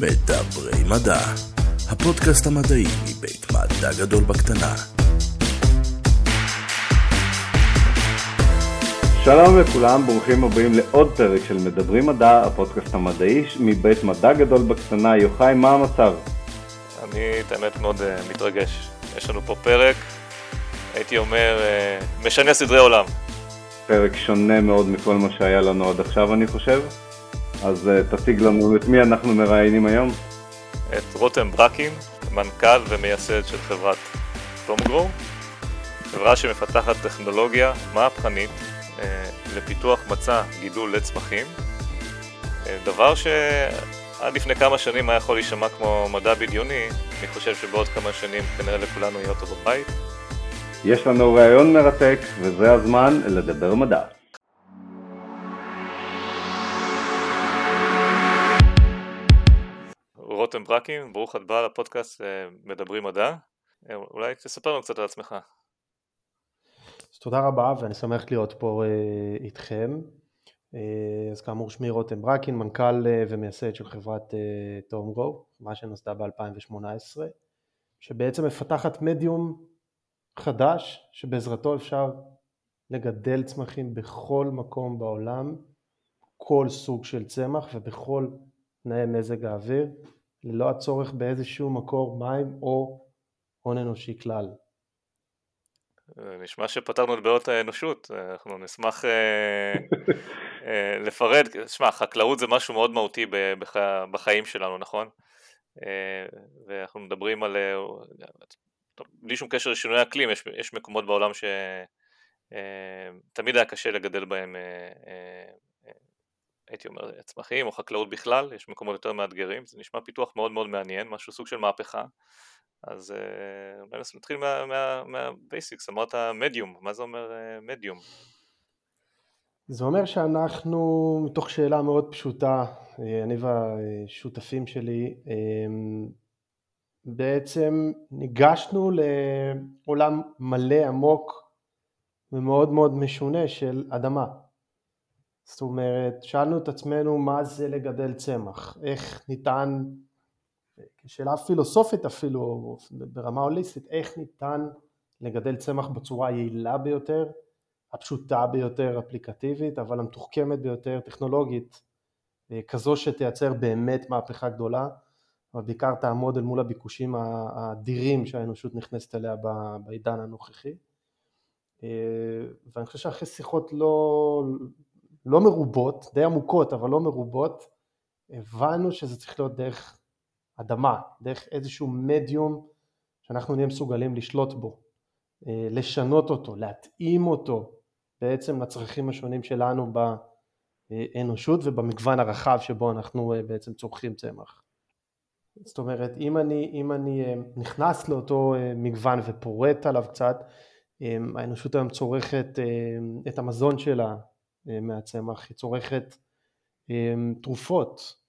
מדברי מדע, הפודקאסט המדעי מבית מדע גדול בקטנה. שלום לכולם, ברוכים הבאים לעוד פרק של מדברים מדע, הפודקאסט המדעי מבית מדע גדול בקטנה. יוחאי, מה המצב? אני, את האמת, מאוד uh, מתרגש. יש לנו פה פרק, הייתי אומר, uh, משנה סדרי עולם. פרק שונה מאוד מכל מה שהיה לנו עד עכשיו, אני חושב. אז uh, תציג לנו את מי אנחנו מראיינים היום. את רותם ברקין, מנכ"ל ומייסד של חברת תומגרו, חברה שמפתחת טכנולוגיה מהפכנית אה, לפיתוח מצע גידול לצמחים, אה, דבר שעד לפני כמה שנים היה יכול להישמע כמו מדע בדיוני, אני חושב שבעוד כמה שנים כנראה לכולנו יהיה אותו בבית. יש לנו ראיון מרתק, וזה הזמן לדבר מדע. רותם ברקין, ברוך הבא לפודקאסט אה, מדברים מדע. אולי תספר לנו קצת על עצמך. אז תודה רבה ואני שמח להיות פה uh, איתכם. אז כאמור שמי רותם ברקין, מנכ"ל ומייסד של חברת תום גו, מה שנוסדה ב-2018, שבעצם מפתחת מדיום חדש שבעזרתו אפשר לגדל צמחים בכל מקום בעולם, כל סוג של צמח ובכל תנאי מזג האוויר, ללא הצורך באיזשהו מקור מים או הון אנושי כלל. נשמע שפתרנו את בעיות האנושות, אנחנו נשמח אה, אה, לפרט, שמע, חקלאות זה משהו מאוד מהותי בחיים שלנו, נכון? אה, ואנחנו מדברים על, בלי שום קשר לשינוי אקלים, יש, יש מקומות בעולם שתמיד היה קשה לגדל בהם, הייתי אומר, צמחים או חקלאות בכלל, יש מקומות יותר מאתגרים, זה נשמע פיתוח מאוד מאוד מעניין, משהו סוג של מהפכה. אז אה, אולי נתחיל מה basics, אמרת מדיום, מה זה אומר מדיום? זה אומר שאנחנו, מתוך שאלה מאוד פשוטה, אה, אני והשותפים שלי, אמ, בעצם ניגשנו לעולם מלא עמוק ומאוד מאוד משונה של אדמה. זאת אומרת, שאלנו את עצמנו מה זה לגדל צמח, איך ניתן כשאלה פילוסופית אפילו, ברמה הוליסטית, איך ניתן לגדל צמח בצורה היעילה ביותר, הפשוטה ביותר אפליקטיבית, אבל המתוחכמת ביותר טכנולוגית, אה, כזו שתייצר באמת מהפכה גדולה, אבל בעיקר תעמוד אל מול הביקושים האדירים שהאנושות נכנסת אליה בעידן הנוכחי. אה, ואני חושב שאחרי שיחות לא, לא מרובות, די עמוקות אבל לא מרובות, הבנו שזה צריך להיות דרך אדמה, דרך איזשהו מדיום שאנחנו נהיה מסוגלים לשלוט בו, אה, לשנות אותו, להתאים אותו בעצם לצרכים השונים שלנו באנושות ובמגוון הרחב שבו אנחנו אה, בעצם צורכים צמח. זאת אומרת, אם אני, אם אני אה, נכנס לאותו מגוון ופורט עליו קצת, האנושות היום צורכת את המזון שלה מהצמח, היא צורכת תרופות,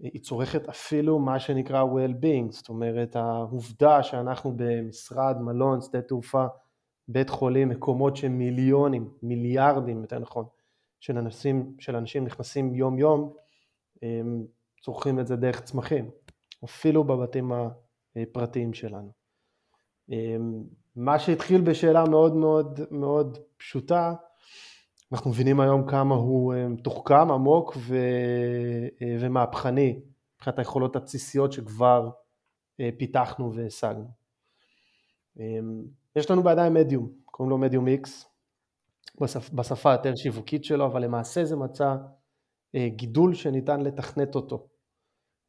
היא צורכת אפילו מה שנקרא well-being, זאת אומרת העובדה שאנחנו במשרד, מלון, שדה תעופה, בית חולים, מקומות שמיליונים, מיליארדים יותר נכון, של אנשים, של אנשים נכנסים יום יום, הם צורכים את זה דרך צמחים, אפילו בבתים הפרטיים שלנו. מה שהתחיל בשאלה מאוד מאוד מאוד פשוטה, אנחנו מבינים היום כמה הוא אה, מתוחכם, עמוק ו... אה, ומהפכני מבחינת היכולות הבסיסיות שכבר אה, פיתחנו והשגנו. יש לנו בידיים מדיום, קוראים לו מדיום בשפ... בשפה יותר שיווקית שלו, אבל למעשה זה מצע גידול שניתן לתכנת אותו.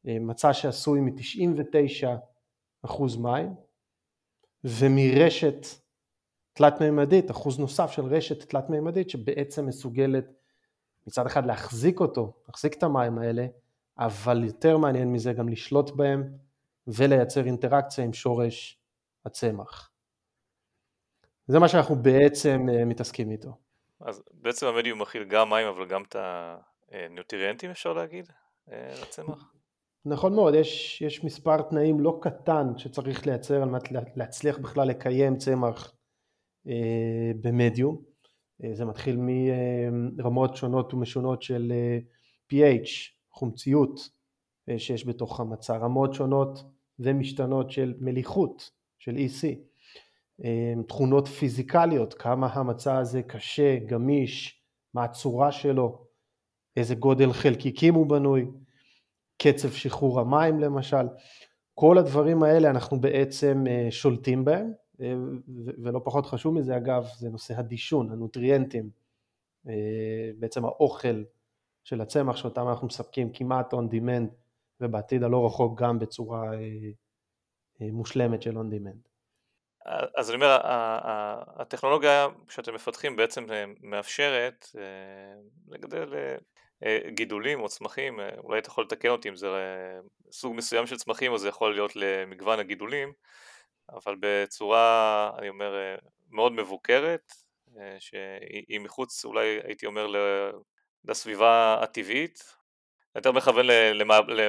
מצע שעשוי מ-99% מים ומרשת תלת מימדית, אחוז נוסף של רשת תלת מימדית שבעצם מסוגלת מצד אחד להחזיק אותו, להחזיק את המים האלה, אבל יותר מעניין מזה גם לשלוט בהם ולייצר אינטראקציה עם שורש הצמח. זה מה שאנחנו בעצם אה, מתעסקים איתו. אז בעצם המדיום מכיל גם מים אבל גם את הניוטריאנטים אפשר להגיד אה, לצמח? נכון מאוד, יש, יש מספר תנאים לא קטן שצריך לייצר על מנת להצליח בכלל לקיים צמח במדיום, אה, זה מתחיל מרמות שונות ומשונות של אה, pH, חומציות, שיש בתוך המצע, רמות שונות ומשתנות של מליחות, של EC, תכונות פיזיקליות, כמה המצע הזה קשה, גמיש, מה הצורה שלו, איזה גודל חלקיקים הוא בנוי, קצב שחרור המים למשל, כל הדברים האלה אנחנו בעצם שולטים בהם, ולא פחות חשוב מזה אגב, זה נושא הדישון, הנוטריאנטים, בעצם האוכל של הצמח שאותם אנחנו מספקים כמעט on demand ובעתיד הלא רחוק גם בצורה מושלמת של on demand. אז אני אומר, הטכנולוגיה שאתם מפתחים בעצם מאפשרת לגדל גידולים או צמחים, אולי אתה יכול לתקן אותי אם זה סוג מסוים של צמחים או זה יכול להיות למגוון הגידולים, אבל בצורה, אני אומר, מאוד מבוקרת, שהיא מחוץ, אולי הייתי אומר, לסביבה הטבעית, יותר מכוון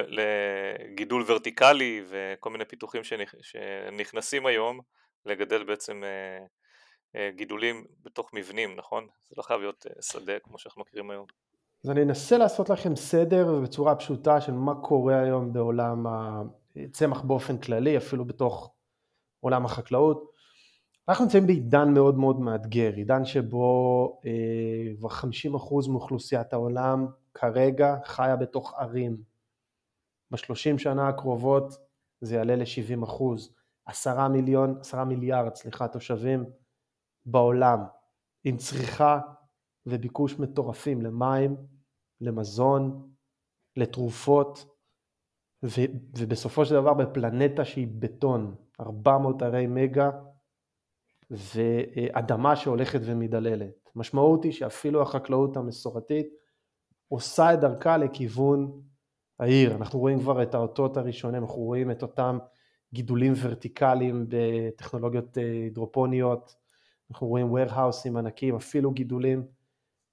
לגידול ורטיקלי וכל מיני פיתוחים שנכנסים היום לגדל בעצם גידולים בתוך מבנים, נכון? זה לא חייב להיות שדה כמו שאנחנו מכירים היום. אז אני אנסה לעשות לכם סדר בצורה פשוטה של מה קורה היום בעולם הצמח באופן כללי, אפילו בתוך עולם החקלאות. אנחנו נמצאים בעידן מאוד מאוד מאתגר, עידן שבו אה, כבר אה, 50% מאוכלוסיית העולם כרגע חיה בתוך ערים. בשלושים שנה הקרובות זה יעלה ל-70 אחוז. עשרה מיליון, עשרה מיליארד, סליחה, תושבים בעולם, עם צריכה וביקוש מטורפים למים, למזון, לתרופות, ו, ובסופו של דבר בפלנטה שהיא בטון, 400 ערי מגה ואדמה שהולכת ומדללת. משמעות היא שאפילו החקלאות המסורתית עושה את דרכה לכיוון העיר. אנחנו רואים כבר את האותות הראשונים, אנחנו רואים את אותם גידולים ורטיקליים בטכנולוגיות אה, הידרופוניות, אנחנו רואים warehouseים ענקים, אפילו גידולים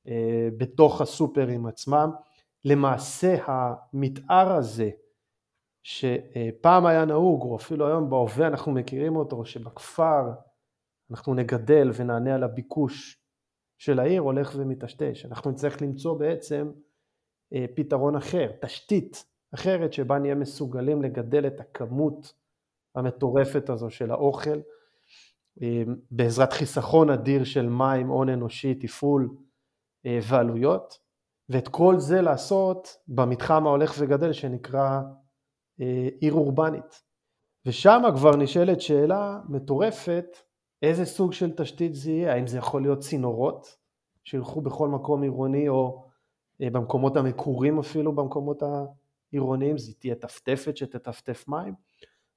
אה, בתוך הסופרים עצמם. למעשה המתאר הזה שפעם היה נהוג, או אפילו היום בהווה אנחנו מכירים אותו, שבכפר אנחנו נגדל ונענה על הביקוש של העיר, הולך ומטשטש. אנחנו נצטרך למצוא בעצם אה, פתרון אחר, תשתית אחרת שבה נהיה מסוגלים לגדל את הכמות המטורפת הזו של האוכל, אה, בעזרת חיסכון אדיר של מים, הון אנושי, תפעול אה, ועלויות, ואת כל זה לעשות במתחם ההולך וגדל שנקרא עיר אורבנית. ושם כבר נשאלת שאלה מטורפת, איזה סוג של תשתית זה יהיה, האם זה יכול להיות צינורות שילכו בכל מקום עירוני או במקומות המקורים אפילו במקומות העירוניים, זה תהיה טפטפת שתטפטף מים,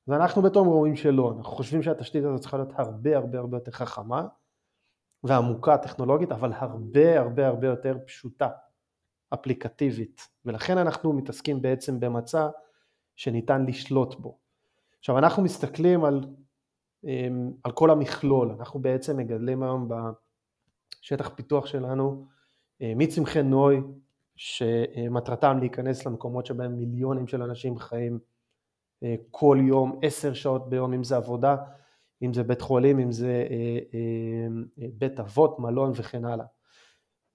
ואנחנו בתום רואים שלא, אנחנו חושבים שהתשתית הזאת צריכה להיות הרבה הרבה הרבה יותר חכמה ועמוקה טכנולוגית, אבל הרבה הרבה הרבה יותר פשוטה, אפליקטיבית, ולכן אנחנו מתעסקים בעצם במצע שניתן לשלוט בו. עכשיו אנחנו מסתכלים על, אמ, על כל המכלול, אנחנו בעצם מגדלים היום בשטח פיתוח שלנו אה, מצמחי נוי שמטרתם להיכנס למקומות שבהם מיליונים של אנשים חיים אה, כל יום, עשר שעות ביום, אם זה עבודה, אם זה בית חולים, אם זה אה, בית אבות, מלון וכן הלאה.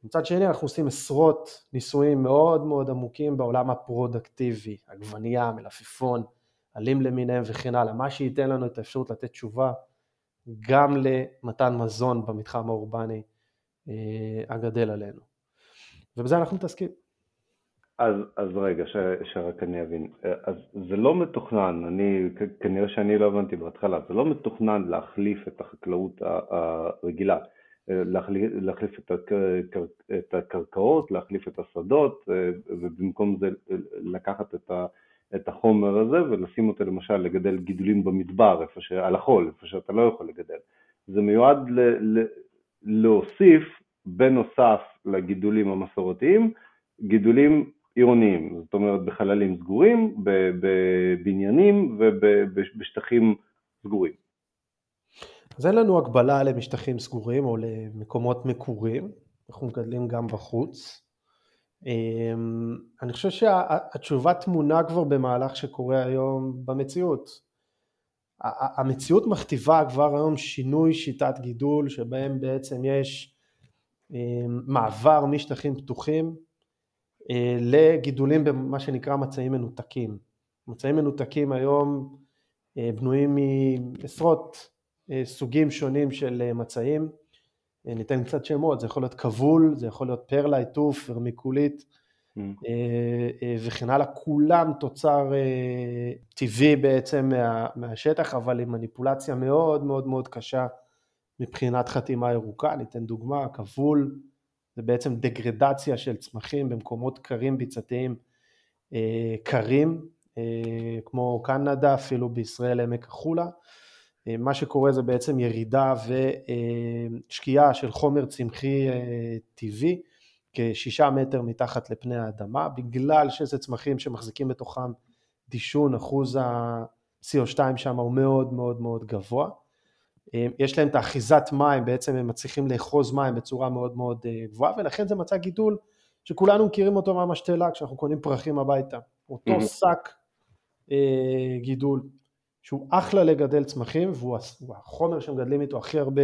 מצד שני אנחנו עושים עשרות ניסויים מאוד מאוד עמוקים בעולם הפרודקטיבי, עגבנייה, מלפפון, עלים למיניהם וכן הלאה, מה שייתן לנו את האפשרות לתת תשובה גם למתן מזון במתחם האורבני הגדל עלינו. ובזה אנחנו מתעסקים. אז, אז רגע, ש, שרק אני אבין. אז זה לא מתוכנן, אני, כנראה שאני לא הבנתי בהתחלה, זה לא מתוכנן להחליף את החקלאות הרגילה, להחליף, את, הקר, את הקרקעות, להחליף את השדות, ובמקום זה לקחת את, ה, את החומר הזה ולשים אותו למשל לגדל גידולים במדבר, איפה ש... על החול, איפה שאתה לא יכול לגדל. זה מיועד ל, ל, להוסיף, בנוסף לגידולים המסורתיים, גידולים עירוניים, זאת אומרת בחללים סגורים, בבניינים ובשטחים סגורים. אז אין לנו הגבלה למשטחים סגורים או למקומות מקורים, אנחנו מגדלים גם בחוץ. אמ, אני חושב שהתשובה טמונה כבר במהלך שקורה היום במציאות. המציאות מכתיבה כבר היום שינוי שיטת גידול שבהם בעצם יש אמ, מעבר משטחים פתוחים לגידולים במה שנקרא מצעים מנותקים. מצעים מנותקים היום בנויים מעשרות סוגים שונים של מצעים, ניתן קצת שמות, זה יכול להיות כבול, זה יכול להיות פרלה, עיטוף, ורמיקולית mm. וכן הלאה, כולם תוצר טבעי בעצם מה, מהשטח, אבל עם מניפולציה מאוד מאוד מאוד קשה מבחינת חתימה ירוקה, ניתן דוגמה, כבול זה בעצם דגרדציה של צמחים במקומות קרים ביצתיים קרים, כמו קנדה, אפילו בישראל עמק החולה, מה שקורה זה בעצם ירידה ושקיעה של חומר צמחי טבעי כשישה מטר מתחת לפני האדמה, בגלל שזה צמחים שמחזיקים בתוכם דישון, אחוז ה-CO2 שם הוא מאוד מאוד מאוד גבוה. יש להם את האחיזת מים, בעצם הם מצליחים לאחוז מים בצורה מאוד מאוד גבוהה, ולכן זה מצא גידול שכולנו מכירים אותו מהמשתלה כשאנחנו קונים פרחים הביתה. אותו שק גידול שהוא אחלה לגדל צמחים, והוא החומר שמגדלים איתו הכי הרבה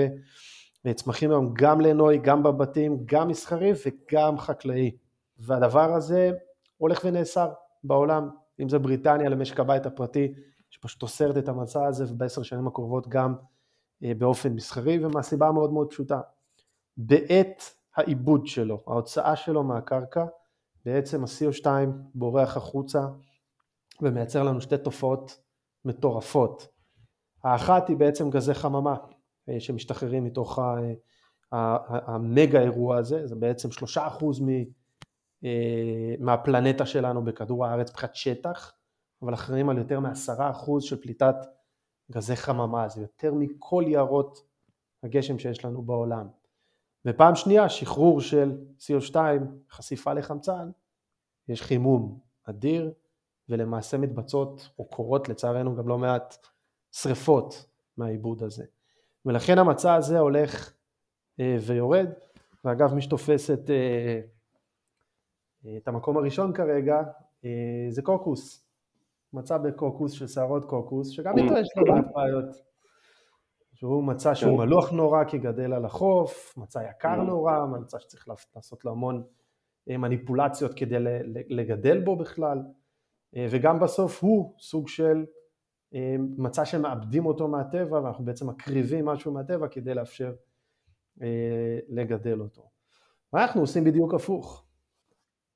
צמחים היום, גם לנוי, גם בבתים, גם מסחרי וגם חקלאי. והדבר הזה הולך ונאסר בעולם, אם זה בריטניה למשק הבית הפרטי, שפשוט אוסרת את המצע הזה, ובעשר שנים הקרובות גם אה, באופן מסחרי, ומהסיבה מאוד מאוד פשוטה. בעת העיבוד שלו, ההוצאה שלו מהקרקע, בעצם ה-CO2 בורח החוצה ומייצר לנו שתי תופעות מטורפות. האחת היא בעצם גזי חממה אה, שמשתחררים מתוך המגה אירוע הזה, זה בעצם שלושה אחוז אה, מהפלנטה שלנו בכדור הארץ מבחינת שטח, אבל אחראים על יותר מעשרה אחוז של פליטת גזי חממה, זה יותר מכל יערות הגשם שיש לנו בעולם. ופעם שנייה, שחרור של CO2, חשיפה לחמצן, יש חימום אדיר, ולמעשה מתבצעות או קורות לצערנו גם לא מעט שריפות מהעיבוד הזה. ולכן המצע הזה הולך אה, ויורד, ואגב מי שתופס את, אה, את המקום הראשון כרגע אה, זה קוקוס, מצע בקוקוס של שערות קוקוס, שגם איתו יש לו מעט בעיות. שהוא מצע שהוא כן. מלוח נורא כי גדל על החוף, מצע יקר mm. נורא, מצע שצריך לעשות לו המון מניפולציות כדי לגדל בו בכלל. אה, וגם בסוף הוא סוג של אה, מצע שמאבדים אותו מהטבע ואנחנו בעצם מקריבים משהו מהטבע כדי לאפשר אה, לגדל אותו. ואנחנו עושים בדיוק הפוך.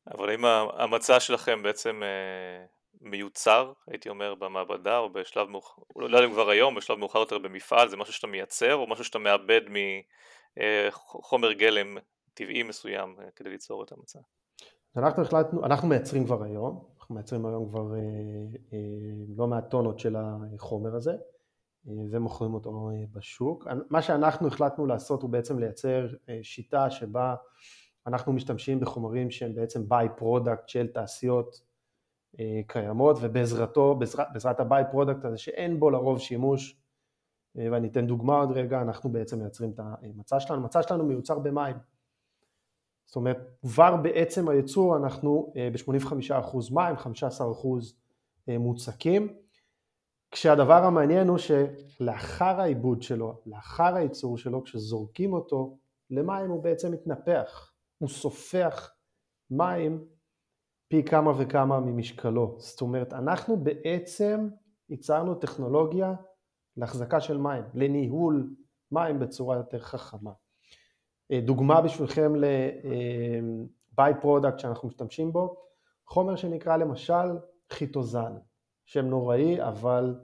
אבל אם המצע שלכם בעצם מיוצר, הייתי אומר, במעבדה או בשלב מאוחר, לא יודע אם כבר היום, בשלב מאוחר יותר במפעל, זה משהו שאתה מייצר או משהו שאתה מאבד מחומר גלם טבעי מסוים כדי ליצור את המצע? אנחנו החלטנו, אנחנו מייצרים כבר היום, אנחנו מייצרים היום כבר אה, אה, לא מעט טונות של החומר הזה אה, ומוכרים אותו בשוק. מה שאנחנו החלטנו לעשות הוא בעצם לייצר שיטה שבה אנחנו משתמשים בחומרים שהם בעצם by-product של תעשיות קיימות ובעזרתו, בעזרת, בעזרת ה by-product הזה שאין בו לרוב שימוש ואני אתן דוגמה עוד רגע, אנחנו בעצם מייצרים את המצע שלנו, המצע שלנו מיוצר במים זאת אומרת, כבר בעצם הייצור אנחנו אה, ב-85% מים, 15% אה, מוצקים, כשהדבר המעניין הוא שלאחר העיבוד שלו, לאחר הייצור שלו, כשזורקים אותו למים הוא בעצם מתנפח, הוא סופח מים פי כמה וכמה ממשקלו. זאת אומרת, אנחנו בעצם ייצרנו טכנולוגיה להחזקה של מים, לניהול מים בצורה יותר חכמה. אה, דוגמה בשבילכם ל-by אה, product שאנחנו משתמשים בו, חומר שנקרא למשל כיטוזן, שם נוראי אבל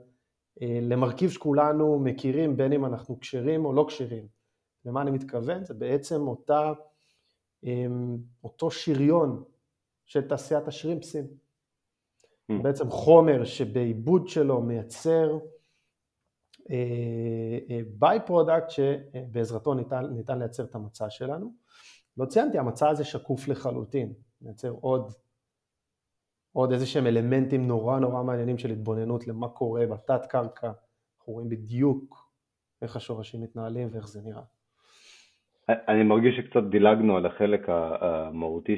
אה, למרכיב שכולנו מכירים בין אם אנחנו כשרים או לא כשרים. למה אני מתכוון? זה בעצם אותה, אותו שריון של תעשיית השרימפסים. Mm. בעצם חומר שבעיבוד שלו מייצר by אה, product אה, שבעזרתו ניתן, ניתן לייצר את המצע שלנו. לא ציינתי, המצע הזה שקוף לחלוטין, מייצר עוד, עוד איזה שהם אלמנטים נורא נורא מעניינים של התבוננות למה קורה בתת קרקע, אנחנו רואים בדיוק איך השורשים מתנהלים ואיך זה נראה. אני מרגיש שקצת דילגנו על החלק המהותי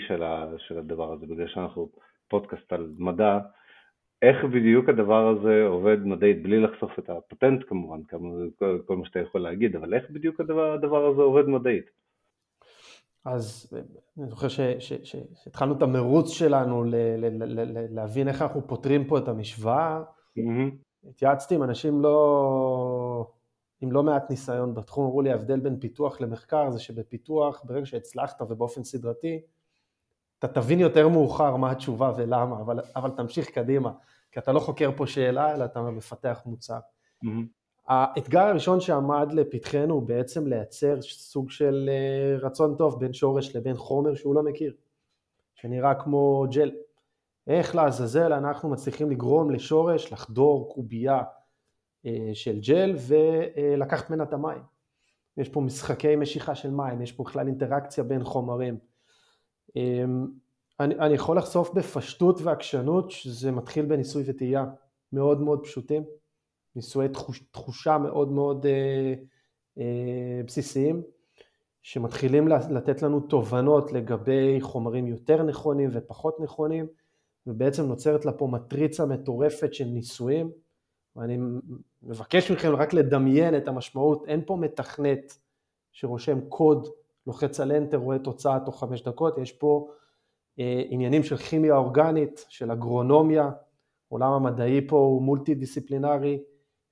של הדבר הזה, בגלל שאנחנו פודקאסט על מדע, איך בדיוק הדבר הזה עובד מדעית, בלי לחשוף את הפטנט כמובן, כל, כל מה שאתה יכול להגיד, אבל איך בדיוק הדבר, הדבר הזה עובד מדעית? אז אני זוכר שהתחלנו את המרוץ שלנו ל, ל, ל, ל, להבין איך אנחנו פותרים פה את המשוואה. Mm-hmm. התייעצתי עם אנשים לא, עם לא מעט ניסיון בתחום, אמרו לי ההבדל בין פיתוח למחקר זה שבפיתוח, ברגע שהצלחת ובאופן סדרתי, אתה תבין יותר מאוחר מה התשובה ולמה, אבל, אבל תמשיך קדימה, כי אתה לא חוקר פה שאלה, אלא אתה מפתח מוצר. Mm-hmm. האתגר הראשון שעמד לפתחנו הוא בעצם לייצר סוג של אה, רצון טוב בין שורש לבין חומר שהוא לא מכיר, שנראה כמו ג'ל. איך לעזאזל אנחנו מצליחים לגרום לשורש לחדור קובייה אה, של ג'ל ולקחת ממנה את המים. יש פה משחקי משיכה של מים, יש פה בכלל אינטראקציה בין חומרים. אמ, אני, אני יכול לחשוף בפשטות ועקשנות שזה מתחיל בניסוי וטעייה מאוד מאוד פשוטים, ניסויי תחוש, תחושה מאוד מאוד אה, אה, בסיסיים, שמתחילים לתת לנו תובנות לגבי חומרים יותר נכונים ופחות נכונים, ובעצם נוצרת לה פה מטריצה מטורפת של ניסויים, ואני מבקש מכם רק לדמיין את המשמעות, אין פה מתכנת שרושם קוד, לוחץ על enter, רואה תוצאה תוך חמש דקות, יש פה אה, עניינים של כימיה אורגנית, של אגרונומיה, עולם המדעי פה הוא מולטי דיסציפלינרי,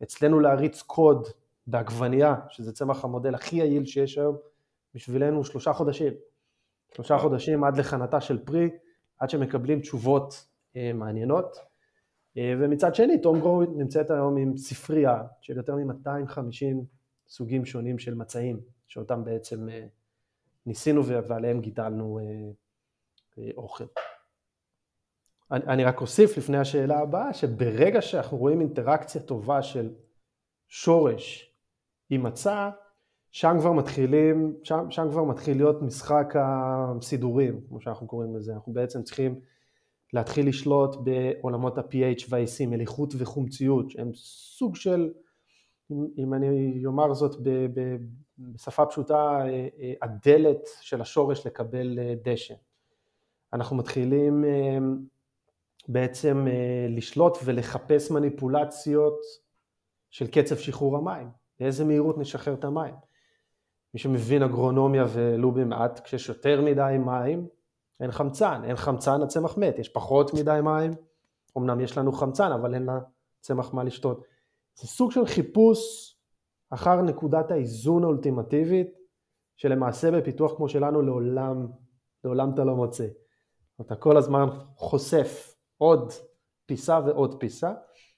אצלנו להריץ קוד בעגבנייה, שזה צמח המודל הכי יעיל שיש היום, בשבילנו שלושה חודשים. שלושה חודשים עד לכנתה של פרי, עד שמקבלים תשובות אה, מעניינות. אה, ומצד שני, תום גרו נמצאת היום עם ספרייה של יותר מ-250 סוגים שונים של מצעים, שאותם בעצם אה, ניסינו ועליהם גידלנו אוכל. אני, אני רק אוסיף לפני השאלה הבאה, שברגע שאנחנו רואים אינטראקציה טובה של שורש עם מצע, שם כבר מתחילים, שם, שם כבר מתחיל להיות משחק הסידורים, כמו שאנחנו קוראים לזה. אנחנו בעצם צריכים להתחיל לשלוט בעולמות ה-pH וה-AC, מליחות וחומציות, שהם סוג של, אם, אם אני אומר זאת בשפה פשוטה, אה, אה, הדלת של השורש לקבל אה, דשא. אנחנו מתחילים בעצם לשלוט ולחפש מניפולציות של קצב שחרור המים, באיזה מהירות נשחרר את המים. מי שמבין אגרונומיה ולו במעט, כשיש יותר מדי מים, אין חמצן, אין חמצן הצמח מת, יש פחות מדי מים, אמנם יש לנו חמצן אבל אין לצמח מה לשתות. זה סוג של חיפוש אחר נקודת האיזון האולטימטיבית, שלמעשה בפיתוח כמו שלנו לעולם, לעולם אתה לא מוצא. אתה כל הזמן חושף עוד פיסה ועוד פיסה,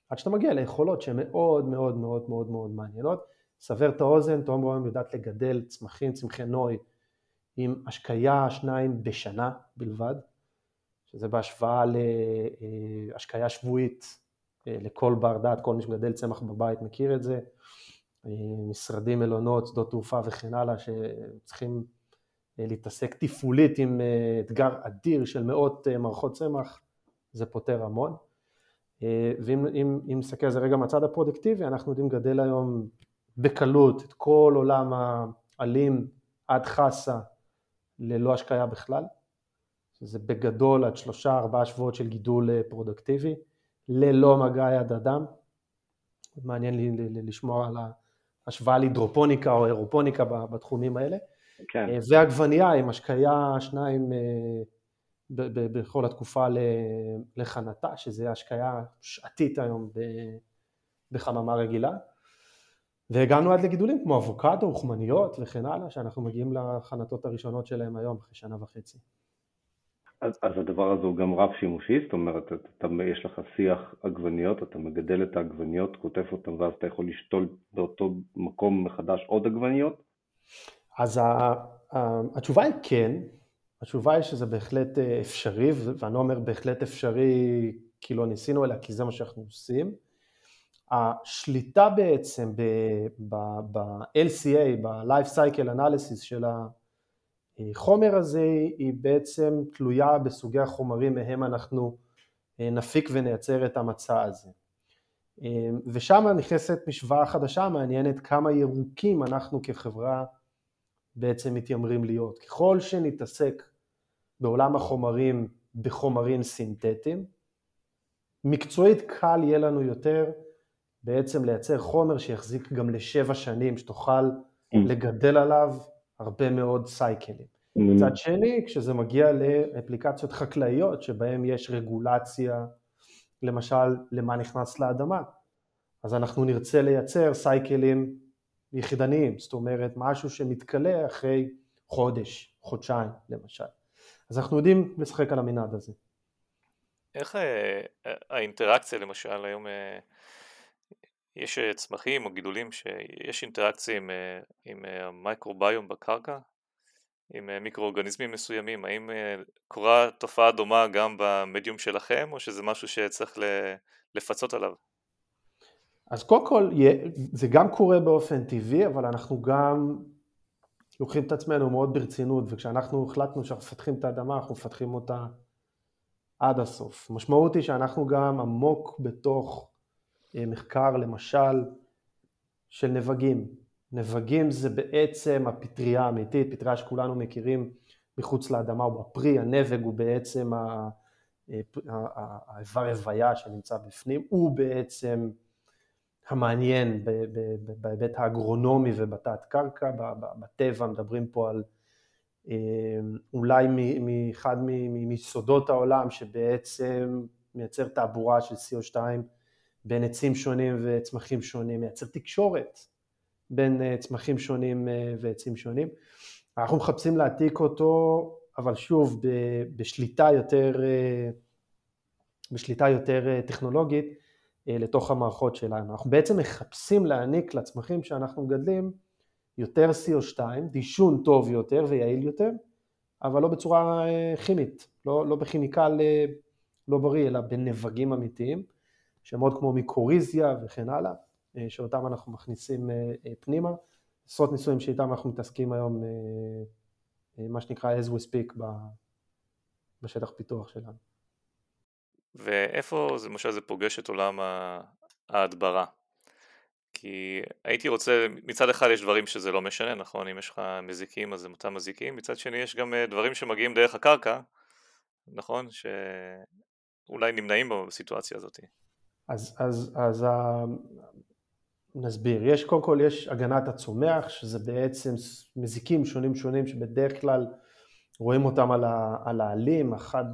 עד שאתה מגיע ליכולות שהן מאוד מאוד מאוד מאוד מאוד מעניינות. סבר את האוזן, תום רועם יודעת לגדל צמחים, צמחי נוי, עם השקיה שניים בשנה בלבד, שזה בהשוואה להשקיה שבועית אה, לכל בר דעת, כל מי שמגדל צמח בבית מכיר את זה, אה, משרדים, מלונות, שדות תעופה וכן הלאה, שצריכים אה, להתעסק תפעולית עם אתגר אדיר של מאות מערכות צמח, זה פותר המון. ואם נסתכל על זה רגע מהצד הפרודקטיבי, אנחנו יודעים לגדל היום בקלות את כל עולם העלים עד חסה ללא השקיה בכלל, שזה בגדול עד שלושה ארבעה שבועות של גידול אה, פרודקטיבי, ללא מגע יד אדם. מעניין לי לשמוע על ההשוואה להידרופוניקה או אירופוניקה בתחומים האלה. כן. אה, ועגבנייה עם השקיה שניים אה, בכל התקופה לחנתה, שזה השקיה שעתית היום בחממה רגילה. והגענו עד לגידולים כמו אבוקדו, רוחמניות וכן הלאה, שאנחנו מגיעים לחנתות הראשונות שלהם היום, אחרי שנה וחצי. אז, אז הדבר הזה הוא גם רב שימושי, זאת אומרת, אתה, אתה, יש לך שיח עגבניות, אתה מגדל את העגבניות, כותף אותן, ואז אתה יכול לשתול באותו מקום מחדש עוד עגבניות? אז ה, ה, התשובה היא כן, התשובה היא שזה בהחלט אה, אפשרי, ואני לא אומר בהחלט אפשרי כי לא ניסינו, אלא כי זה מה שאנחנו עושים. השליטה בעצם ב-LCA, ב-Life Cycle Analysis של החומר הזה, היא בעצם תלויה בסוגי החומרים מהם אנחנו אה, נפיק ונייצר את המצע הזה. אה, ושם נכנסת משוואה חדשה מעניינת כמה ירוקים אנחנו כחברה בעצם מתיימרים להיות. ככל שנתעסק בעולם החומרים בחומרים סינתטיים, מקצועית קל יהיה לנו יותר בעצם לייצר חומר שיחזיק גם לשבע שנים, שתוכל mm. לגדל עליו הרבה מאוד סייקלים. מצד שני, כשזה מגיע לאפליקציות חקלאיות שבהן יש רגולציה, למשל למה נכנס לאדמה, אז אנחנו נרצה לייצר סייקלים יחידניים, זאת אומרת משהו שמתכלה אחרי חודש, חודשיים למשל. אז אנחנו יודעים לשחק על המנעד הזה. איך אה, האינטראקציה למשל היום, אה, יש אה, צמחים או גידולים שיש אינטראקציה עם, עם המייקרוביום בקרקע, עם מיקרואורגניזמים מסוימים, האם קורה תופעה דומה גם במדיום שלכם או שזה משהו שצריך לפצות עליו? אז קודם כל זה גם קורה באופן טבעי, אבל אנחנו גם לוקחים את עצמנו מאוד ברצינות, וכשאנחנו החלטנו שאנחנו מפתחים את האדמה, אנחנו מפתחים אותה עד הסוף. המשמעות היא שאנחנו גם עמוק בתוך אה, מחקר, למשל, של נבגים. נבגים זה בעצם הפטריה האמיתית, פטריה שכולנו מכירים מחוץ לאדמה, הוא הפרי, הנבג הוא בעצם אה, האיבר הוויה שנמצא בפנים, הוא בעצם המעניין בהיבט האגרונומי ובתת קרקע, בטבע מדברים פה על אה, אולי מאחד מיסודות העולם שבעצם מייצר תעבורה של CO2 בין עצים שונים וצמחים שונים, מייצר תקשורת בין אה, צמחים שונים אה, ועצים שונים. אנחנו מחפשים להעתיק אותו, אבל שוב, בשליטה יותר, בשליטה יותר טכנולוגית, אה, לתוך המערכות שלנו. אנחנו בעצם מחפשים להעניק לצמחים שאנחנו מגדלים יותר CO2, דישון טוב יותר ויעיל יותר, אבל לא בצורה אה, כימית, לא, לא בכימיקל אה, לא בריא, אלא בנבגים אמיתיים, שמאוד כמו מיקוריזיה וכן הלאה, שאותם אנחנו מכניסים פנימה. עשרות ניסויים שאיתם אנחנו מתעסקים היום, מה שנקרא as we speak בשטח פיתוח שלנו. ואיפה זה למשל זה פוגש את עולם ההדברה? כי הייתי רוצה, מצד אחד יש דברים שזה לא משנה, נכון? אם יש לך מזיקים אז הם אותם מזיקים, מצד שני יש גם אה, דברים שמגיעים דרך הקרקע, נכון? שאולי נמנעים בסיטואציה הזאת. אז, אז, אז ה... נסביר, יש קודם כל יש הגנת הצומח, שזה בעצם מזיקים שונים שונים שבדרך כלל רואים אותם על, ה, על העלים, אחד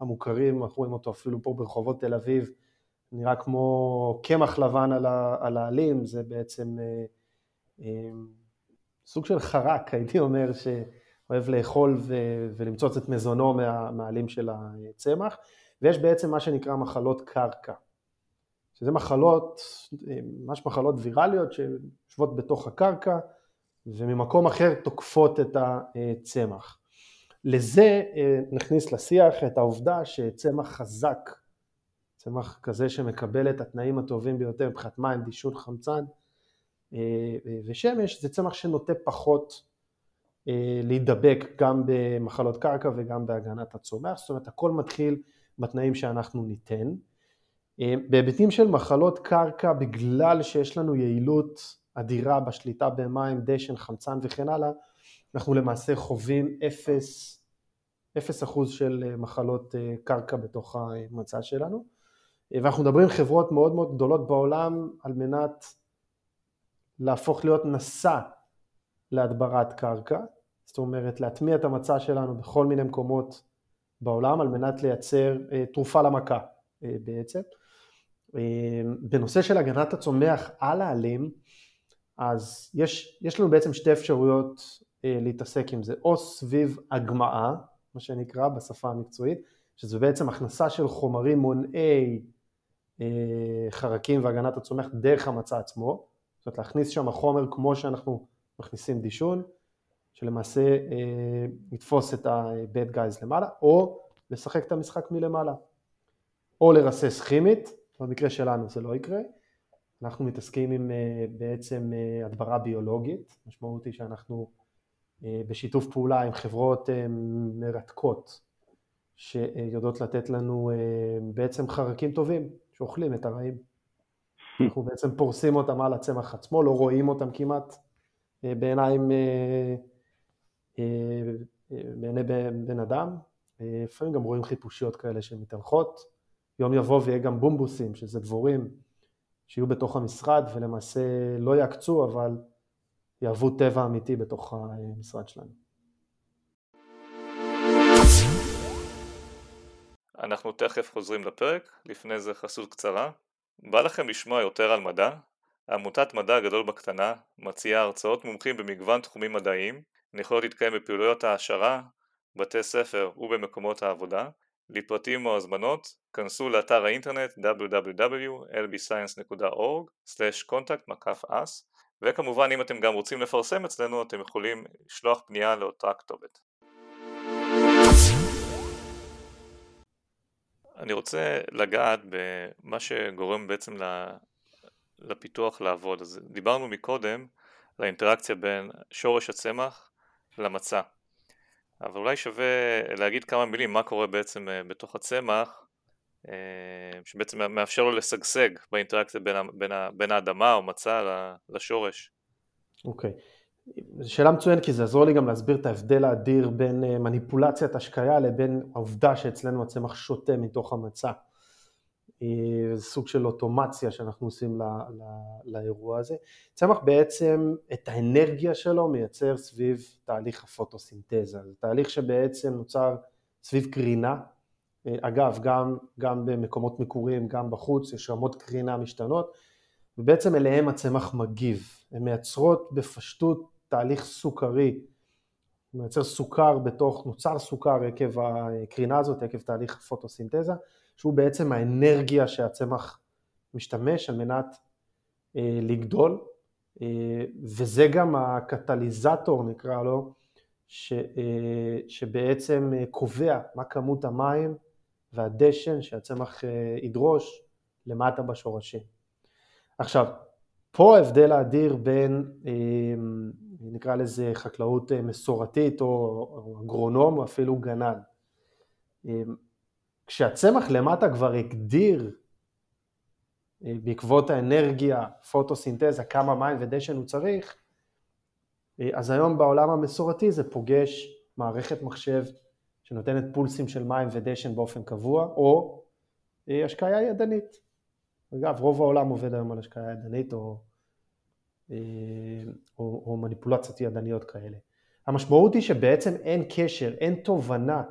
המוכרים, אנחנו רואים אותו אפילו פה ברחובות תל אביב, נראה כמו קמח לבן על, ה, על העלים, זה בעצם אה, אה, סוג של חרק, הייתי אומר, שאוהב לאכול ו, ולמצוץ את מזונו מה, מהעלים של הצמח, ויש בעצם מה שנקרא מחלות קרקע, שזה מחלות, ממש מחלות ויראליות שיושבות בתוך הקרקע וממקום אחר תוקפות את הצמח. לזה אה, נכניס לשיח את העובדה שצמח חזק, צמח כזה שמקבל את התנאים הטובים ביותר מבחינת מים, דישון, חמצן אה, אה, ושמש, זה צמח שנוטה פחות להידבק גם במחלות קרקע וגם בהגנת הצומח, זאת אומרת הכל מתחיל בתנאים שאנחנו ניתן. בהיבטים של מחלות קרקע, בגלל שיש לנו יעילות אדירה בשליטה במים, דשן, חמצן וכן הלאה, אנחנו למעשה חווים אפס, אפס אחוז של אה, מחלות אה, קרקע בתוך המצע שלנו. אה, ואנחנו מדברים חברות מאוד מאוד גדולות בעולם על מנת להפוך להיות נשא להדברת קרקע, זאת אומרת להטמיע את המצע שלנו בכל מיני מקומות בעולם על מנת לייצר תרופה למכה בעצם. בנושא של הגנת הצומח על העלים, אז יש, יש לנו בעצם שתי אפשרויות אה, להתעסק עם זה, או סביב הגמעה, מה שנקרא בשפה המקצועית, שזה בעצם הכנסה של חומרים מונעי אה, חרקים והגנת הצומח דרך המצע עצמו, זאת אומרת להכניס שם חומר כמו שאנחנו מכניסים דישון, שלמעשה אה, יתפוס את ה-bad guys למעלה, או לשחק את המשחק מלמעלה, או לרסס כימית, במקרה שלנו זה לא יקרה, אנחנו מתעסקים עם בעצם הדברה ביולוגית, משמעות היא שאנחנו אה, בשיתוף פעולה עם חברות אה, מרתקות שיודעות לתת לנו אה, בעצם חרקים טובים שאוכלים את הרעים. אנחנו בעצם פורסים אותם על הצמח עצמו, לא רואים אותם כמעט בעיניים, בעיני בן אדם. לפעמים גם רואים חיפושיות כאלה שמתהלכות. יום יבוא ויהיה גם בומבוסים, שזה דבורים שיהיו בתוך המשרד ולמעשה לא יעקצו, אבל יהוו טבע אמיתי בתוך המשרד שלנו. אנחנו תכף חוזרים לפרק, לפני זה חסות קצרה. בא לכם לשמוע יותר על מדע? עמותת מדע הגדול בקטנה מציעה הרצאות מומחים במגוון תחומים מדעיים, יכולות להתקיים בפעילויות העשרה, בתי ספר ובמקומות העבודה, לפרטים או הזמנות, כנסו לאתר האינטרנט www.lbscience.org/contact-us וכמובן אם אתם גם רוצים לפרסם אצלנו אתם יכולים לשלוח פנייה לאותה כתובת. אני רוצה לגעת במה שגורם בעצם לפיתוח לעבוד. אז דיברנו מקודם על האינטראקציה בין שורש הצמח למצע. אבל אולי שווה להגיד כמה מילים מה קורה בעצם אה, בתוך הצמח אה, שבעצם מאפשר לו לשגשג באינטראקציה בין, בין, בין האדמה או מצע לשורש. אוקיי. Okay. זו שאלה מצוינת כי זה יעזור לי גם להסביר את ההבדל האדיר בין אה, מניפולציית השקיה לבין העובדה שאצלנו הצמח שותה מתוך המצע. אה, זה סוג של אוטומציה שאנחנו עושים לא, לא, לאירוע הזה. צמח בעצם את האנרגיה שלו מייצר סביב תהליך הפוטוסינתזה, זה תהליך שבעצם נוצר סביב קרינה, אה, אגב גם, גם במקומות מקוריים, גם בחוץ, יש רמות קרינה משתנות, ובעצם אליהם הצמח מגיב, הן מייצרות בפשטות תהליך סוכרי, מייצר סוכר בתוך, נוצר סוכר עקב הקרינה הזאת, עקב תהליך הפוטוסינתזה, שהוא בעצם האנרגיה שהצמח משתמש על מנת אה, לגדול, אה, וזה גם הקטליזטור נקרא לו, ש, אה, שבעצם אה, קובע מה כמות המים והדשן שהצמח אה, ידרוש למטה בשורשים. עכשיו, פה ההבדל האדיר בין, אה, נקרא לזה חקלאות אה, מסורתית או אגרונום או אפילו גנן. אה, כשהצמח למטה כבר הגדיר בעקבות האנרגיה, פוטוסינתזה, כמה מים ודשן הוא צריך, אז היום בעולם המסורתי זה פוגש מערכת מחשב שנותנת פולסים של מים ודשן באופן קבוע, או השקיה ידנית. אגב, רוב העולם עובד היום על השקיה ידנית או, אה, או, או מניפולציות ידניות כאלה. המשמעות היא שבעצם אין קשר, אין תובנה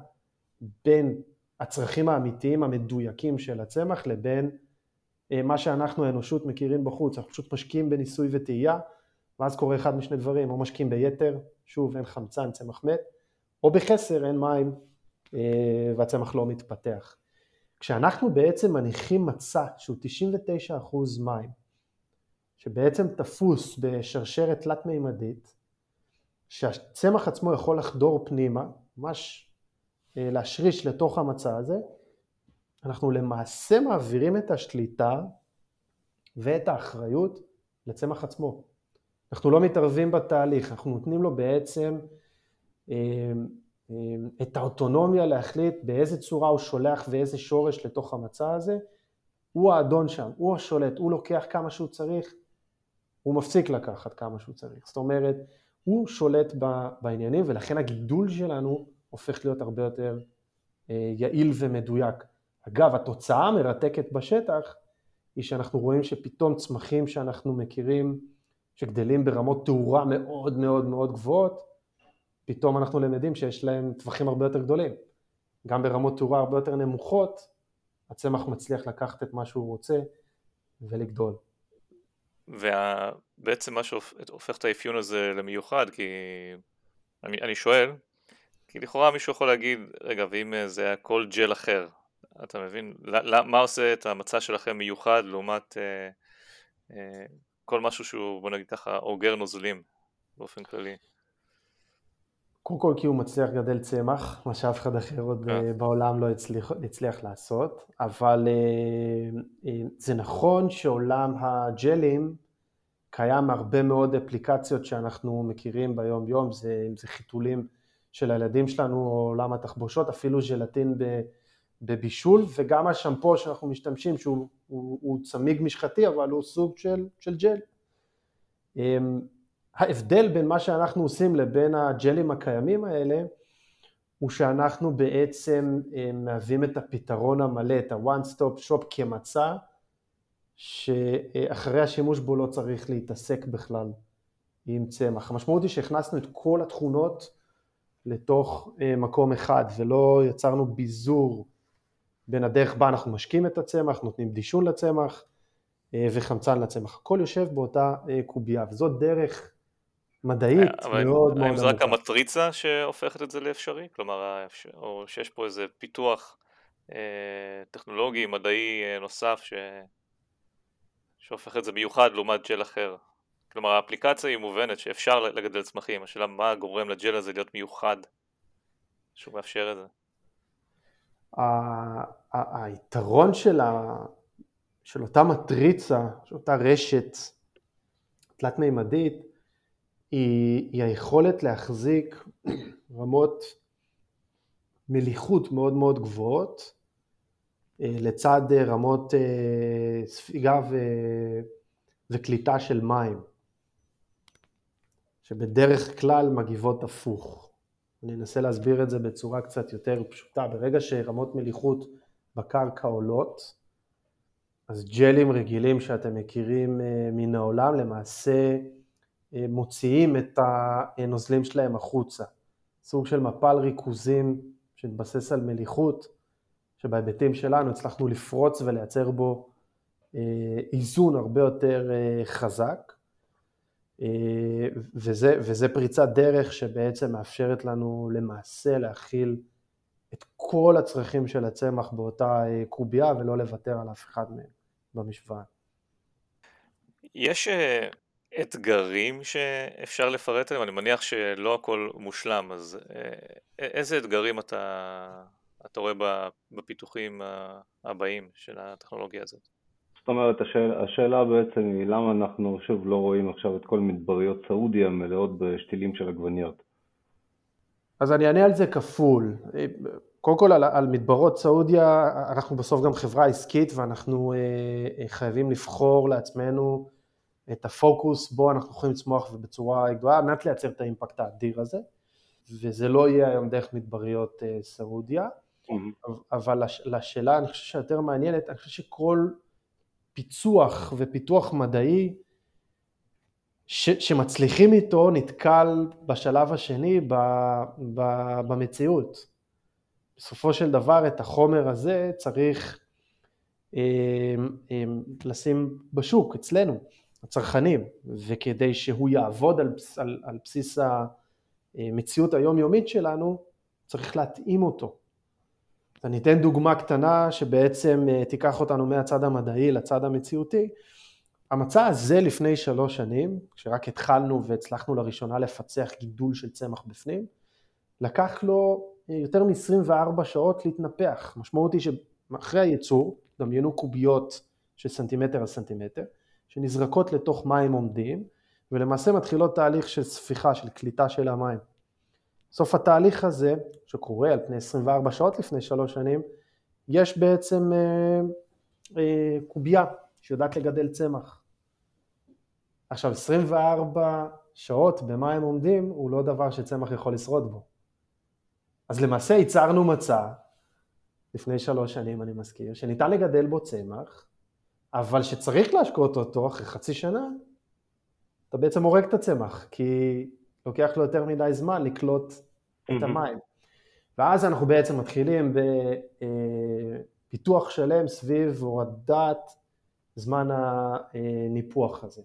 בין הצרכים האמיתיים המדויקים של הצמח לבין אה, מה שאנחנו האנושות מכירים בחוץ, אנחנו פשוט משקיעים בניסוי וטעייה ואז קורה אחד משני דברים, או משקיעים ביתר, שוב אין חמצן, צמח מת, או בחסר, אין מים אה, והצמח לא מתפתח. כשאנחנו בעצם מניחים מצע שהוא 99% מים, שבעצם תפוס בשרשרת תלת-מימדית, שהצמח עצמו יכול לחדור פנימה, ממש להשריש לתוך המצע הזה, אנחנו למעשה מעבירים את השליטה ואת האחריות לצמח עצמו. אנחנו לא מתערבים בתהליך, אנחנו נותנים לו בעצם אה, אמ, את האוטונומיה להחליט באיזה צורה הוא שולח ואיזה שורש לתוך המצע הזה, הוא האדון שם, הוא השולט, הוא לוקח כמה שהוא צריך, הוא מפסיק לקחת כמה שהוא צריך. זאת אומרת, הוא שולט בעניינים ולכן הגידול שלנו הופך להיות הרבה יותר אה, יעיל ומדויק. אגב, התוצאה המרתקת בשטח היא שאנחנו רואים שפתאום צמחים שאנחנו מכירים, שגדלים ברמות תאורה מאוד מאוד מאוד גבוהות, פתאום אנחנו למדים שיש להם טווחים הרבה יותר גדולים. גם ברמות תאורה הרבה יותר נמוכות, הצמח מצליח לקחת את מה שהוא רוצה ולגדול. ובעצם מה שהופך את האפיון הזה למיוחד, כי אני, אני שואל, כי לכאורה מישהו יכול להגיד, רגע, ואם זה היה כל ג'ל אחר, אתה מבין? מה עושה את המצע שלכם מיוחד לעומת אה, אה, כל משהו שהוא, בוא נגיד ככה, אוגר נוזלים באופן כללי? קודם כל כי הוא מצליח לגדל צמח, מה שאף אחד אחר עוד אה. אה, בעולם לא הצליח, הצליח לעשות, אבל אה, זה נכון שעולם הג'לים קיים הרבה מאוד אפליקציות שאנחנו מכירים ביום יום, זה, זה חיתולים של הילדים שלנו, או עולם התחבושות, אפילו ז'לטין בבישול, וגם השמפו שאנחנו משתמשים, שהוא הוא, הוא צמיג משחתי, אבל הוא סוג של, של ג'ל. אמ, ההבדל בין מה שאנחנו עושים לבין הג'לים הקיימים האלה הוא שאנחנו בעצם אה, מהווים את הפתרון המלא, את ה-one stop shop כמצע שאחרי השימוש בו לא צריך להתעסק בכלל עם צמח. המשמעות היא שהכנסנו את כל התכונות לתוך אה, מקום אחד ולא יצרנו ביזור בין הדרך בה אנחנו משקים את הצמח, נותנים דישון לצמח וחמצן לצמח. הכל יושב באותה קובייה, וזאת דרך מדעית אבל מאוד מאוד האם זה רק. המטריצה שהופכת את זה לאפשרי? כלומר, או שיש פה איזה פיתוח טכנולוגי, מדעי נוסף ש... שהופך את זה מיוחד לעומת ג'ל אחר. כלומר האפליקציה היא מובנת שאפשר לגדל צמחים, השאלה מה גורם לג'ל הזה להיות מיוחד, שהוא מאפשר את זה. היתרון של, ה... של אותה מטריצה, של אותה רשת תלת מימדית, היא, היא היכולת להחזיק רמות מליחות מאוד מאוד גבוהות, אה, לצד רמות אה, ספיגה ו... וקליטה של מים, שבדרך כלל מגיבות הפוך. אני אנסה להסביר את זה בצורה קצת יותר פשוטה. ברגע שרמות מליחות בקרקע עולות, אז ג'לים רגילים שאתם מכירים אה, מן העולם למעשה מוציאים את הנוזלים שלהם החוצה. סוג של מפל ריכוזים שהתבסס על מליחות, שבהיבטים שלנו הצלחנו לפרוץ ולייצר בו אה, איזון הרבה יותר אה, חזק, אה, וזה, וזה פריצת דרך שבעצם מאפשרת לנו למעשה להכיל את כל הצרכים של הצמח באותה קובייה ולא לוותר על אף אחד מהם במשוואה. יש אתגרים שאפשר לפרט עליהם? אני מניח שלא הכל מושלם, אז איזה אתגרים אתה, אתה רואה בפיתוחים הבאים של הטכנולוגיה הזאת? זאת אומרת, השאלה, השאלה בעצם היא למה אנחנו שוב לא רואים עכשיו את כל מדבריות סעודיה מלאות בשתילים של עגבניות? אז אני אענה על זה כפול. קודם כל על, על מדברות סעודיה, אנחנו בסוף גם חברה עסקית ואנחנו אה, אה חייבים לבחור לעצמנו את הפוקוס בו אנחנו יכולים לצמוח ובצורה גדולה, על מנת לייצר את האימפקט האדיר הזה, וזה לא יהיה היום דרך מדבריות אה, סעודיה. Mm-hmm. אבל לשאלה, אני חושב שיותר מעניינת, אני חושב שכל פיצוח ופיתוח מדעי ש, שמצליחים איתו נתקל בשלב השני ב, ב, במציאות. בסופו של דבר את החומר הזה צריך אה, אה, לשים בשוק אצלנו, הצרכנים, וכדי שהוא יעבוד על, על, על בסיס המציאות היומיומית שלנו, צריך להתאים אותו. אני אתן דוגמה קטנה שבעצם אה, תיקח אותנו מהצד המדעי לצד המציאותי. המצע הזה לפני שלוש שנים, כשרק התחלנו והצלחנו לראשונה לפצח גידול של צמח בפנים, לקח לו אה, יותר מ-24 שעות להתנפח. המשמעות היא שאחרי הייצור, דמיינו קוביות של סנטימטר על סנטימטר, שנזרקות לתוך מים עומדים, ולמעשה מתחילות תהליך של ספיחה, של קליטה של המים. סוף התהליך הזה, שקורה על פני 24 שעות לפני שלוש שנים, יש בעצם אה, אה, קובייה שיודעת לגדל צמח. עכשיו 24 שעות במה הם עומדים הוא לא דבר שצמח יכול לשרוד בו. אז למעשה ייצרנו מצע, לפני שלוש שנים אני מזכיר, שניתן לגדל בו צמח, אבל שצריך להשקות אותו אחרי חצי שנה, אתה בעצם הורג את הצמח, כי לוקח לו יותר מדי זמן לקלוט את המים. ואז אנחנו בעצם מתחילים בפיתוח שלם סביב הורדת זמן הניפוח הזה.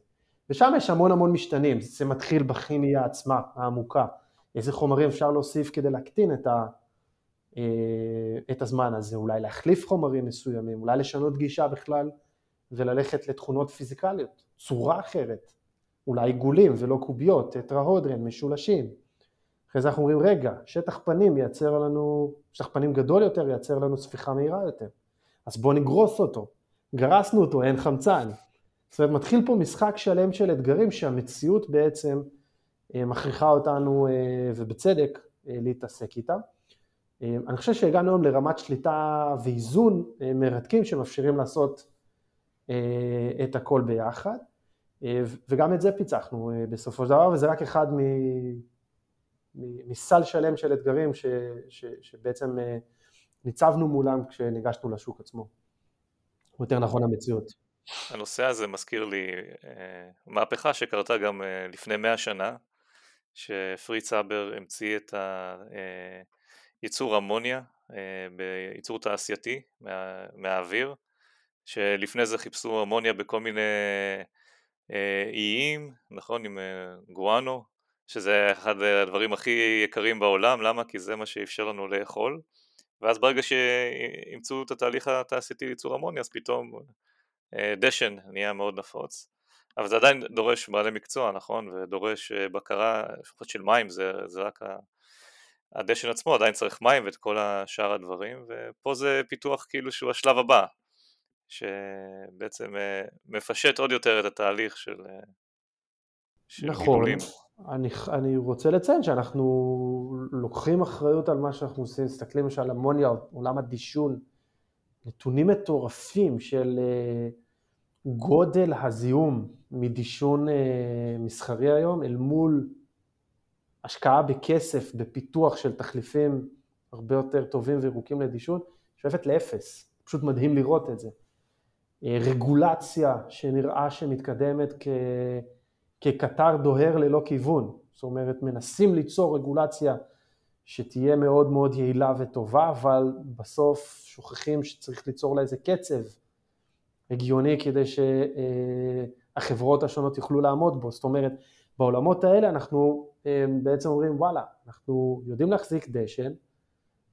ושם יש המון המון משתנים, זה מתחיל בכימיה עצמה, העמוקה, איזה חומרים אפשר להוסיף כדי להקטין את, ה, את הזמן הזה, אולי להחליף חומרים מסוימים, אולי לשנות גישה בכלל? וללכת לתכונות פיזיקליות, צורה אחרת, אולי עיגולים ולא קוביות, טטרהודרן, משולשים. אחרי זה אנחנו אומרים, רגע, שטח פנים ייצר לנו, שטח פנים גדול יותר ייצר לנו ספיחה מהירה יותר. אז בואו נגרוס אותו. גרסנו אותו, אין חמצן. זאת אומרת, מתחיל פה משחק שלם של אתגרים שהמציאות בעצם אה, מכריחה אותנו, אה, ובצדק, אה, להתעסק איתם. אני חושב שהגענו היום לרמת שליטה ואיזון מרתקים שמאפשרים לעשות את הכל ביחד. וגם את זה פיצחנו בסופו של דבר, וזה רק אחד מסל שלם של אתגרים ש, ש, שבעצם אה, ניצבנו מולם כשניגשנו לשוק עצמו, או יותר נכון המציאות. הנושא הזה מזכיר לי אה, מהפכה שקרתה גם אה, לפני מאה שנה, שפריץ אבר המציא את ייצור אמוניה בייצור תעשייתי מה, מהאוויר, שלפני זה חיפשו אמוניה בכל מיני איים, נכון, עם גואנו, שזה אחד הדברים הכי יקרים בעולם, למה? כי זה מה שאפשר לנו לאכול, ואז ברגע שאימצו את התהליך התעשייתי לייצור אמוניה, אז פתאום דשן נהיה מאוד נפוץ. אבל זה עדיין דורש בעלי מקצוע, נכון? ודורש בקרה, לפחות של מים, זה, זה רק הדשן עצמו, עדיין צריך מים ואת כל השאר הדברים, ופה זה פיתוח כאילו שהוא השלב הבא, שבעצם מפשט עוד יותר את התהליך של, של נכון. גידולים. אני, אני רוצה לציין שאנחנו לוקחים אחריות על מה שאנחנו עושים, מסתכלים למשל על אמוניה, עולם הדישון, נתונים מטורפים של גודל הזיהום מדישון מסחרי היום אל מול השקעה בכסף, בפיתוח של תחליפים הרבה יותר טובים וירוקים לדישון, שואפת לאפס, פשוט מדהים לראות את זה. רגולציה שנראה שמתקדמת כ... כקטר דוהר ללא כיוון, זאת אומרת מנסים ליצור רגולציה שתהיה מאוד מאוד יעילה וטובה, אבל בסוף שוכחים שצריך ליצור לה איזה קצב הגיוני כדי שהחברות השונות יוכלו לעמוד בו, זאת אומרת בעולמות האלה אנחנו בעצם אומרים וואלה, אנחנו יודעים להחזיק דשן,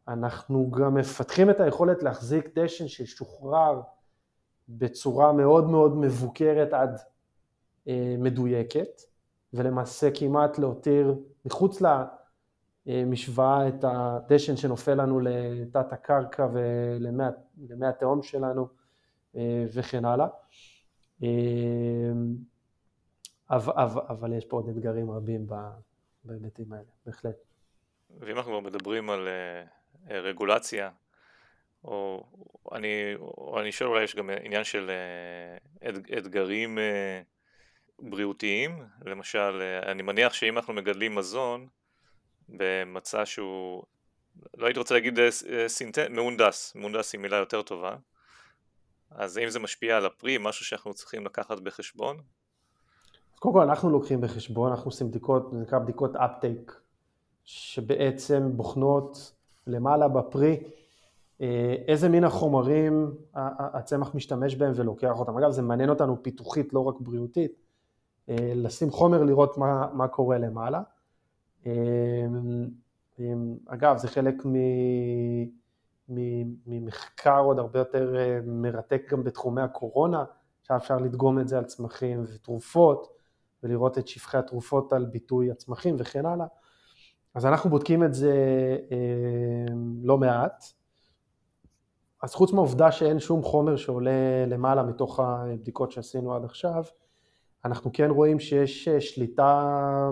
אנחנו גם מפתחים את היכולת להחזיק דשן ששוחרר בצורה מאוד מאוד מבוקרת עד אה, מדויקת, ולמעשה כמעט להותיר מחוץ למשוואה את הדשן שנופל לנו לתת הקרקע ולמי התהום שלנו אה, וכן הלאה. אה, אבל יש פה עוד אתגרים רבים בהיבטים האלה, בהחלט. ואם אנחנו מדברים על רגולציה, או אני, או אני שואל אולי יש גם עניין של אתגרים בריאותיים, למשל, אני מניח שאם אנחנו מגדלים מזון במצע שהוא, לא הייתי רוצה להגיד סינט... מהונדס, מהונדס היא מילה יותר טובה, אז האם זה משפיע על הפרי, משהו שאנחנו צריכים לקחת בחשבון? קודם כל אנחנו לוקחים בחשבון, אנחנו עושים בדיקות, זה נקרא בדיקות אפטייק, שבעצם בוחנות למעלה בפרי אה, איזה מין החומרים הצמח משתמש בהם ולוקח אותם. אגב, זה מעניין אותנו פיתוחית, לא רק בריאותית, אה, לשים חומר, לראות מה, מה קורה למעלה. אה, אגב, זה חלק ממחקר עוד הרבה יותר מרתק גם בתחומי הקורונה, שאפשר לדגום את זה על צמחים ותרופות, ולראות את שפכי התרופות על ביטוי הצמחים וכן הלאה. אז אנחנו בודקים את זה לא מעט. אז חוץ מהעובדה שאין שום חומר שעולה למעלה מתוך הבדיקות שעשינו עד עכשיו, אנחנו כן רואים שיש אה, שליטה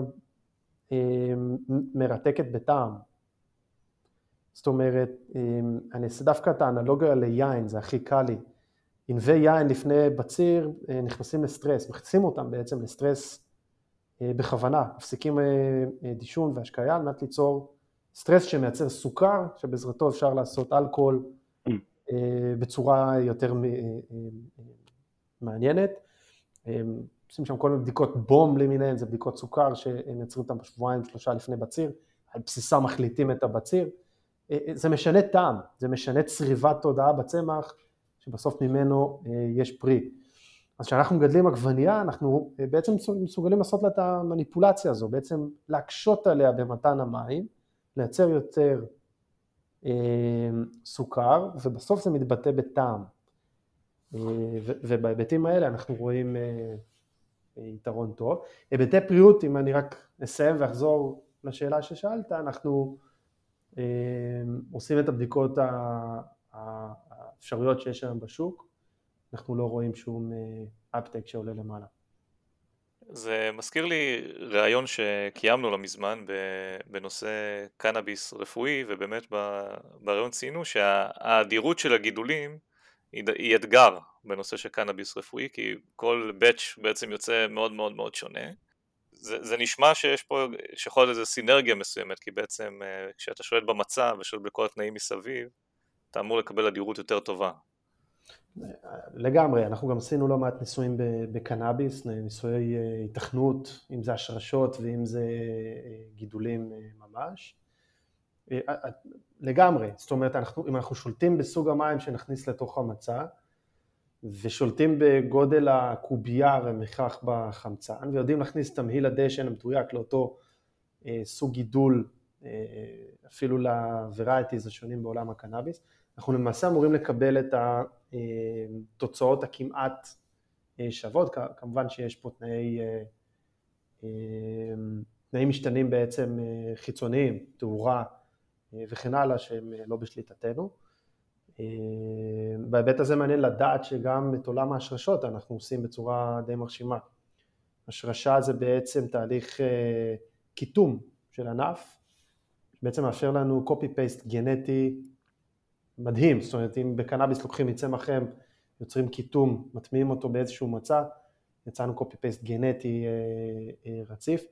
אה, מרתקת בטעם. זאת אומרת, אה, אני אעשה דווקא את האנלוגיה ליין, זה הכי קל לי. ענבי יין לפני בציר נכנסים לסטרס, מכניסים אותם בעצם לסטרס בכוונה, מפסיקים דישון והשקיה על מנת ליצור סטרס שמייצר סוכר, שבעזרתו אפשר לעשות אלכוהול בצורה יותר מעניינת. עושים שם כל מיני בדיקות בום למיניהן, זה בדיקות סוכר שהם יוצרים אותן בשבועיים שלושה לפני בציר, על בסיסה מחליטים את הבציר. אה, אה, זה משנה טעם, זה משנה צריבת תודעה בצמח, שבסוף ממנו אה, יש פרי. אז כשאנחנו מגדלים עגבנייה, אנחנו בעצם מסוגלים לעשות לה את המניפולציה הזו, בעצם להקשות עליה במתן המים, לייצר יותר אה, סוכר, ובסוף זה מתבטא בטעם. אה, ובהיבטים האלה אנחנו רואים אה, יתרון טוב. היבטי בריאות, אם אני רק אסיים ואחזור לשאלה ששאלת, אנחנו אה, עושים את הבדיקות האפשריות שיש היום בשוק, אנחנו לא רואים שום אפטק שעולה למעלה. זה מזכיר לי ראיון שקיימנו לא מזמן בנושא קנאביס רפואי ובאמת בראיון ציינו שהאדירות של הגידולים היא אתגר בנושא של קנאביס רפואי, כי כל באץ' בעצם יוצא מאוד מאוד מאוד שונה. זה, זה נשמע שיש פה, שיכול להיות איזו סינרגיה מסוימת, כי בעצם אה, כשאתה שולט במצב ושולט בכל התנאים מסביב, אתה אמור לקבל אדירות יותר טובה. לגמרי, אנחנו גם עשינו לא מעט ניסויים בקנאביס, ניסויי אה, התכנות, אם זה השרשות ואם זה אה, גידולים ממש. לגמרי, זאת אומרת אנחנו, אם אנחנו שולטים בסוג המים שנכניס לתוך המצע ושולטים בגודל הקובייה ומכרח בחמצן ויודעים להכניס תמהיל הדשן המדויק לאותו אה, סוג גידול אה, אפילו ל-varieties השונים בעולם הקנאביס, אנחנו למעשה אמורים לקבל את התוצאות הכמעט אה, שוות, כמובן שיש פה תנאי, תנאים משתנים בעצם חיצוניים, תאורה וכן הלאה שהם לא בשליטתנו. בהיבט הזה מעניין לדעת שגם את עולם ההשרשות אנחנו עושים בצורה די מרשימה. השרשה זה בעצם תהליך קיטום של ענף, שבעצם מאפשר לנו copy-paste גנטי מדהים, זאת אומרת אם בקנאביס לוקחים מצמח אם, יוצרים קיטום, מטמיעים אותו באיזשהו מצע, יצאנו copy-paste גנטי אה, אה, רציף,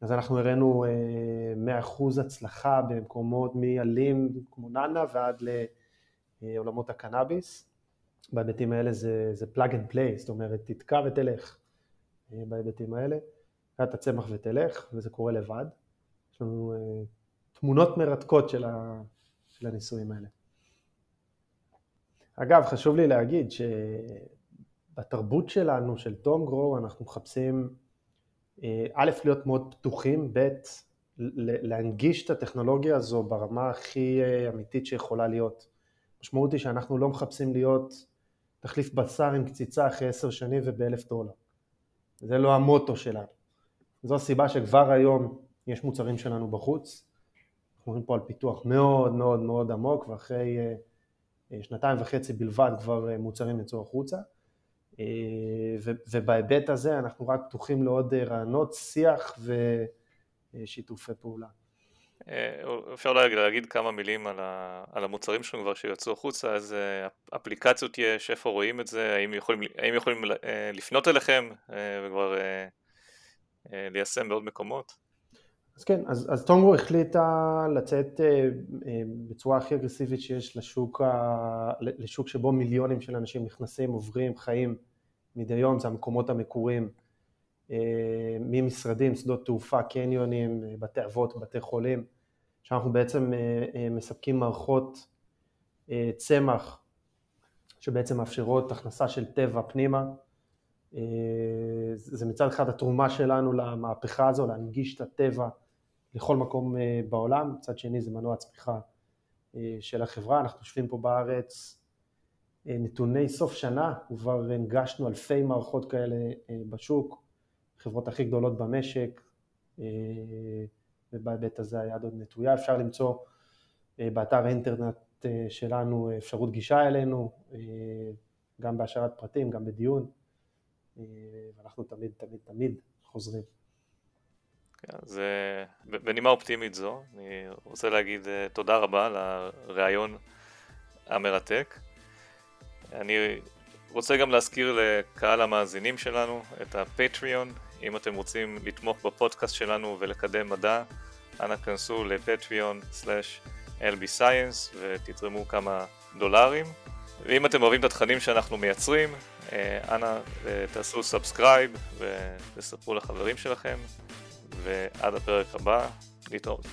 אז אנחנו הראינו אה, 100% הצלחה במקומות מעלים כמו נאנה ועד לעולמות הקנאביס, בהיבטים האלה זה, זה plug and play, זאת אומרת תתקע ותלך אה, בהיבטים האלה. קח את הצמח ותלך, וזה קורה לבד. יש לנו uh, תמונות מרתקות של, ה, של הניסויים האלה. אגב, חשוב לי להגיד שבתרבות שלנו, של תום גרו, אנחנו מחפשים אה, א', להיות מאוד פתוחים, ב', להנגיש את הטכנולוגיה הזו ברמה הכי אה, אמיתית שיכולה להיות. המשמעות היא שאנחנו לא מחפשים להיות תחליף בשר עם קציצה אחרי עשר שנים ובאלף דולר. זה לא המוטו שלנו. זו הסיבה שכבר היום יש מוצרים שלנו בחוץ, אנחנו מדברים פה על פיתוח מאוד מאוד מאוד עמוק ואחרי אה, אה, שנתיים וחצי בלבד כבר אה, מוצרים יצאו החוצה ובהיבט הזה אנחנו רק פתוחים לעוד רעיונות, שיח ושיתופי פעולה. אפשר להגיד, כמה מילים על, המוצרים שלנו כבר שיצאו החוצה, איזה אפליקציות יש, איפה רואים את זה, האם יכולים, האם יכולים לפנות אליכם וכבר אה, ליישם בעוד מקומות? אז כן, אז, אז טונגו החליטה לצאת אה, אה, בצורה הכי אגרסיבית שיש לשוק, ה, לשוק שבו מיליונים של אנשים נכנסים, עוברים, חיים מדי יום, זה המקומות המקורים, ממשרדים, שדות תעופה, קניונים, בתי אבות, בתי חולים, שאנחנו בעצם מספקים מערכות צמח שבעצם מאפשרות הכנסה של טבע פנימה, אה, זה מצד אחד התרומה שלנו למהפכה הזו, להנגיש את הטבע לכל מקום אה, בעולם, מצד שני זה מנוע צמיחה אה, של החברה, אנחנו יושבים פה בארץ, נתוני סוף שנה, כבר הנגשנו אלפי מערכות כאלה בשוק, חברות הכי גדולות במשק, ובהיבט הזה היד עוד נטויה, אפשר למצוא באתר האינטרנט שלנו אפשרות גישה אלינו, גם בהשארת פרטים, גם בדיון. אה, ואנחנו תמיד תמיד תמיד חוזרים. כן, אז בנימה אופטימית זו, אני רוצה להגיד אה, תודה רבה על הראיון המרתק. אני רוצה גם להזכיר לקהל המאזינים שלנו את הפטריון, אם אתם רוצים לתמוך בפודקאסט שלנו ולקדם מדע, אנא כנסו לפטריון/lbscience ותתרמו כמה דולרים. ואם אתם אוהבים את התכנים שאנחנו מייצרים, אה, אנא אה, תעשו subscribe ותספרו לחברים שלכם, ועד הפרק הבא, להתראות.